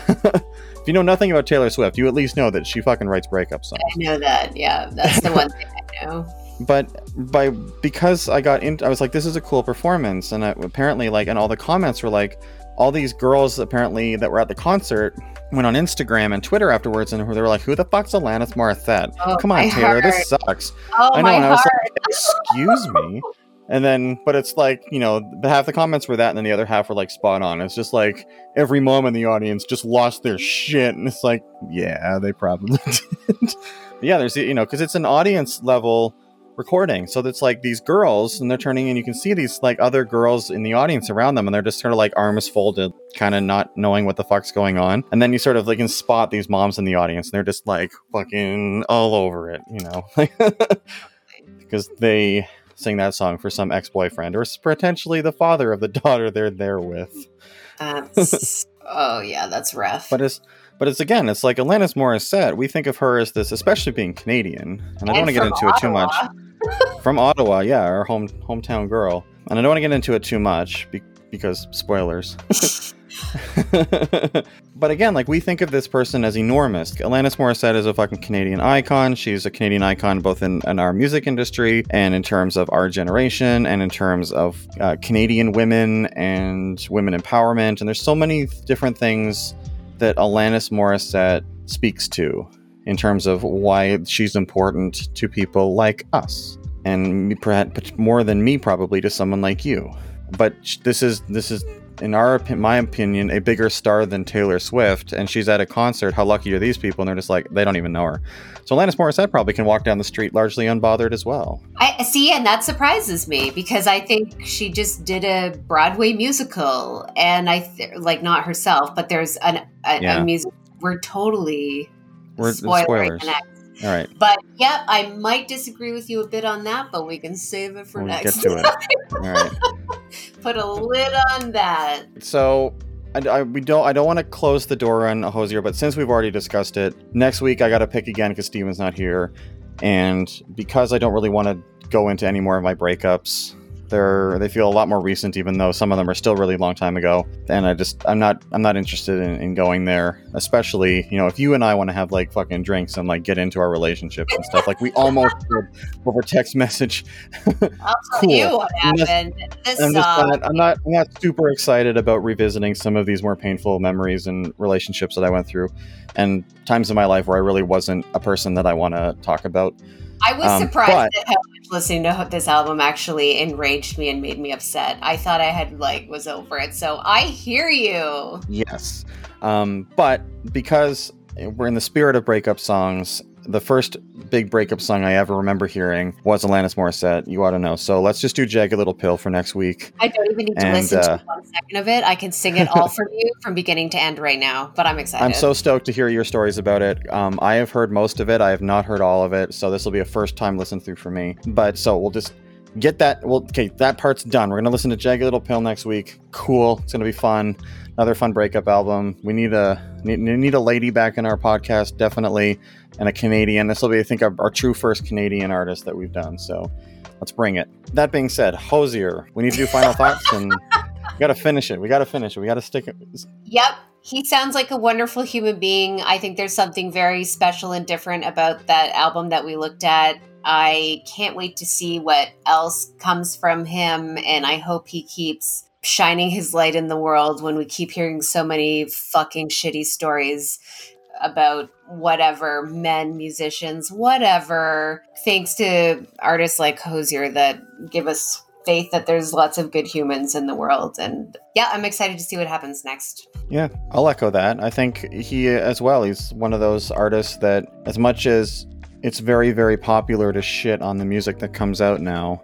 if you know nothing about Taylor Swift, you at least know that she fucking writes breakup songs. I know that. Yeah, that's the one thing I know. But by because I got in, I was like, this is a cool performance, and I, apparently, like, and all the comments were like, all these girls apparently that were at the concert went on Instagram and Twitter afterwards, and they were like, "Who the fuck's Alanis Morissette? Oh, Come on, Taylor, heart. this sucks." Oh I know, and I was heart. like, "Excuse me." And then, but it's like, you know, half the comments were that, and then the other half were like spot on. It's just like every mom in the audience just lost their shit. And it's like, yeah, they probably did. Yeah, there's, you know, because it's an audience level recording. So it's like these girls, and they're turning in, you can see these like other girls in the audience around them, and they're just sort of like arms folded, kind of not knowing what the fuck's going on. And then you sort of like can spot these moms in the audience, and they're just like fucking all over it, you know? because they sing that song for some ex-boyfriend or potentially the father of the daughter they're there with. That's, oh yeah, that's rough. But it's but it's again, it's like Alanis Morissette. We think of her as this, especially being Canadian, and I don't want to get into it too much. From Ottawa, yeah, our home hometown girl, and I don't want to get into it too much be- because spoilers. but again, like we think of this person as enormous. Alanis Morissette is a fucking Canadian icon. She's a Canadian icon both in, in our music industry and in terms of our generation and in terms of uh, Canadian women and women empowerment. And there's so many different things that Alanis Morissette speaks to in terms of why she's important to people like us and perhaps more than me probably to someone like you but this is this is in our my opinion a bigger star than Taylor Swift and she's at a concert how lucky are these people and they're just like they don't even know her so Alanis Morissette probably can walk down the street largely unbothered as well I see, and that surprises me because I think she just did a Broadway musical, and I th- like not herself, but there's an, a, Yeah. a music. We're totally We're- spoilers. next. All right But yep, I might disagree with you a bit on that, but we can save it for we'll get next. to it all right Put a lid on that. So I, I- we don't. I don't want to close the door on a Hozier, but since we've already discussed it, next week I got to pick again because Steven's not here, and because I don't really want to go into any more of my breakups. They're they feel a lot more recent, even though some of them are still really long time ago. And I just I'm not I'm not interested in, in going there. Especially you know if you and I want to have like fucking drinks and like get into our relationships and stuff like we almost did over text message. I'll tell Cool. you what happened. This I'm just um, not, I'm not I'm not super excited about revisiting some of these more painful memories and relationships that I went through and times in my life where I really wasn't a person that I want to talk about. I was Um, surprised but- at how much listening to this album actually enraged me and made me upset. I thought I had like was over it. So I hear you. Yes. Um, but because we're in the spirit of breakup songs, the first big breakup song I ever remember hearing was Alanis Morissette. You ought to know. So let's just do Jagged Little Pill for next week. I don't even need to And, listen uh, to one second of it. I can sing it all for you from beginning to end right now. But I'm excited. I'm so stoked to hear your stories about it. Um, I have heard most of it. I have not heard all of it, so this will be a first time listen through for me. But so we'll just get that. Well, okay, that part's done. We're gonna listen to Jagged Little Pill next week. Cool. It's gonna be fun. Another fun breakup album. We need a need, need a lady back in our podcast, definitely, and a Canadian. This will be, I think, our, our true first Canadian artist that we've done. So let's bring it. That being said, Hozier, we need to do final thoughts and We gotta finish it. We gotta finish it. We gotta stick it. Yep. He sounds like a wonderful human being. I think there's something very special and different about that album that we looked at. I can't wait to see what else comes from him, and I hope he keeps shining his light in the world when we keep hearing so many fucking shitty stories about whatever men, musicians, whatever. Thanks to artists like hozier that give us faith that there's lots of good humans in the world. And yeah, I'm excited to see what happens next. Yeah, I'll echo that. I think he, as well, he's one of those artists that, as much as it's very, very popular to shit on the music that comes out now,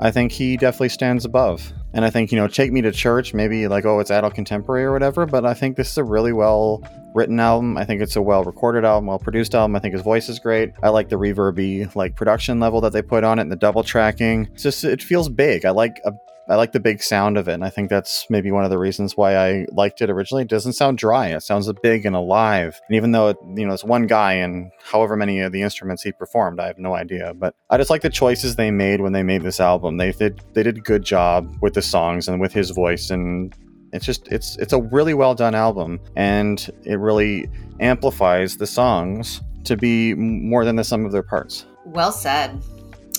I think he definitely stands above. And I think, you know, Take Me to Church, maybe like, oh, it's adult contemporary or whatever, but I think this is a really well written album. I think it's a well recorded album, well produced album. I think his voice is great. I like the reverby like production level that they put on it and the double tracking. It's just it feels big. I like a I like the big sound of it, and I think that's maybe one of the reasons why I liked it originally. It doesn't sound dry; it sounds big and alive. And even though it, you know it's one guy and however many of the instruments he performed, I have no idea. But I just like the choices they made when they made this album. They did they did a good job with the songs and with his voice, and it's just it's it's a really well done album, and it really amplifies the songs to be more than the sum of their parts. Well said.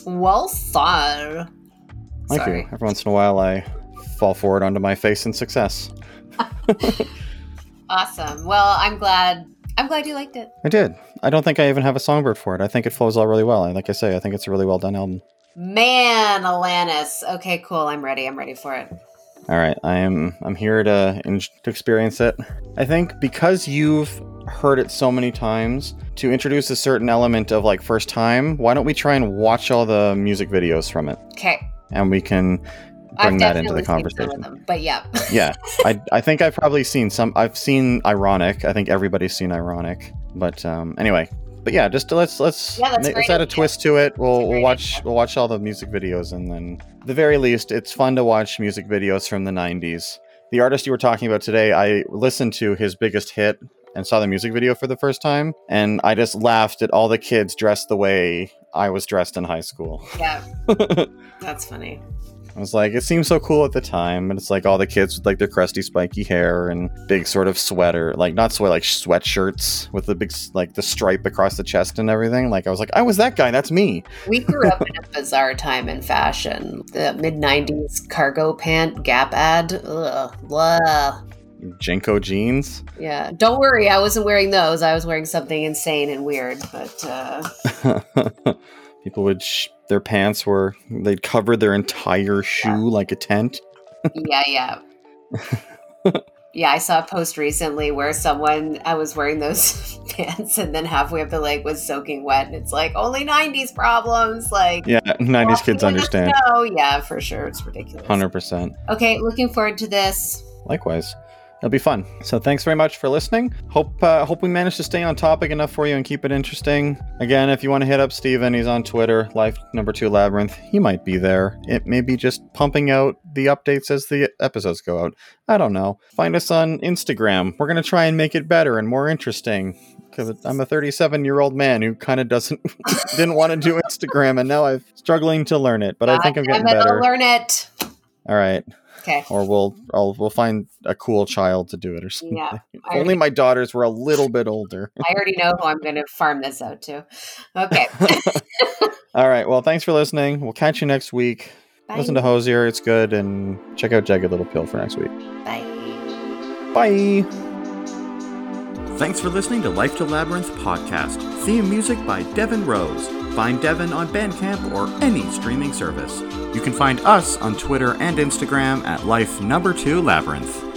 Well said. Thank Sorry. you. Every once in a while, I fall forward onto my face in success. Awesome. Well, I'm glad. I'm glad you liked it. I did. I don't think I even have a songbird for it. I think it flows all really well. And Like I say, I think it's a really well done album. Man, Alanis. Okay, cool. I'm ready. I'm ready for it. All right, I am. I'm here to to experience it. I think because you've heard it so many times, to introduce a certain element of like first time, why don't we try and watch all the music videos from it, Okay. And we can bring I've that into the definitely seen some of conversation. them, but yeah. yeah, I, I think I've probably seen some. I've seen Ironic. I think everybody's seen Ironic. But um, anyway, but yeah, just let's let's Yeah, let's great add a twist to it. We'll we'll watch idea. we'll watch all the music videos, and then the very least, it's fun to watch music videos from the '90s. The artist you were talking about today, I listened to his biggest hit and saw the music video for the first time, and I just laughed at all the kids dressed the way I was dressed in high school. Yeah. That's funny. I was like, it seemed so cool at the time, and it's like all the kids with like their crusty, spiky hair and big sort of sweater, like not sweat, like sweatshirts with the big like the stripe across the chest and everything. Like I was like, I was that guy. That's me. We grew up in a bizarre time in fashion. The mid 90s cargo pant Gap ad. Ugh. Blah. JNCO jeans. Yeah. Don't worry. I wasn't wearing those. I was wearing something insane and weird. But uh, People would sh- their pants were they'd cover their entire shoe like a tent. yeah, yeah. Yeah, I saw a post recently where someone I was wearing those pants and then halfway up the leg was soaking wet and it's like only 90s problems like Yeah, '90s kids understand. Oh, Yeah, for sure. It's ridiculous. Hundred percent. Okay, looking forward to this. Likewise. It'll be fun. So thanks very much for listening. Hope uh, hope we managed to stay on topic enough for you and keep it interesting. Again, if you want to hit up Steven, he's on Twitter, life number two labyrinth. He might be there. It may be just pumping out the updates as the episodes go out. I don't know. Find us on Instagram. We're gonna try and make it better and more interesting. Because I'm a 37 year old man who kind of doesn't didn't want to do Instagram, and now I'm struggling to learn it. But I think I'm getting I'll better. learn it. All right Okay. or we'll I'll, we'll find a cool child to do it or something. Yeah. If I only my daughters were a little bit older. I already know who I'm going to farm this out to. Okay. All right. Well, thanks for listening. We'll catch you next week. Bye. Listen to Hozier. It's good. And check out Jagged Little Pill for next week. Bye. Bye. Thanks for listening to Life to Labyrinth podcast. Theme music by Devin Rose. Find Devin on Bandcamp or any streaming service. You can find us on Twitter and Instagram at Life Number Two Labyrinth.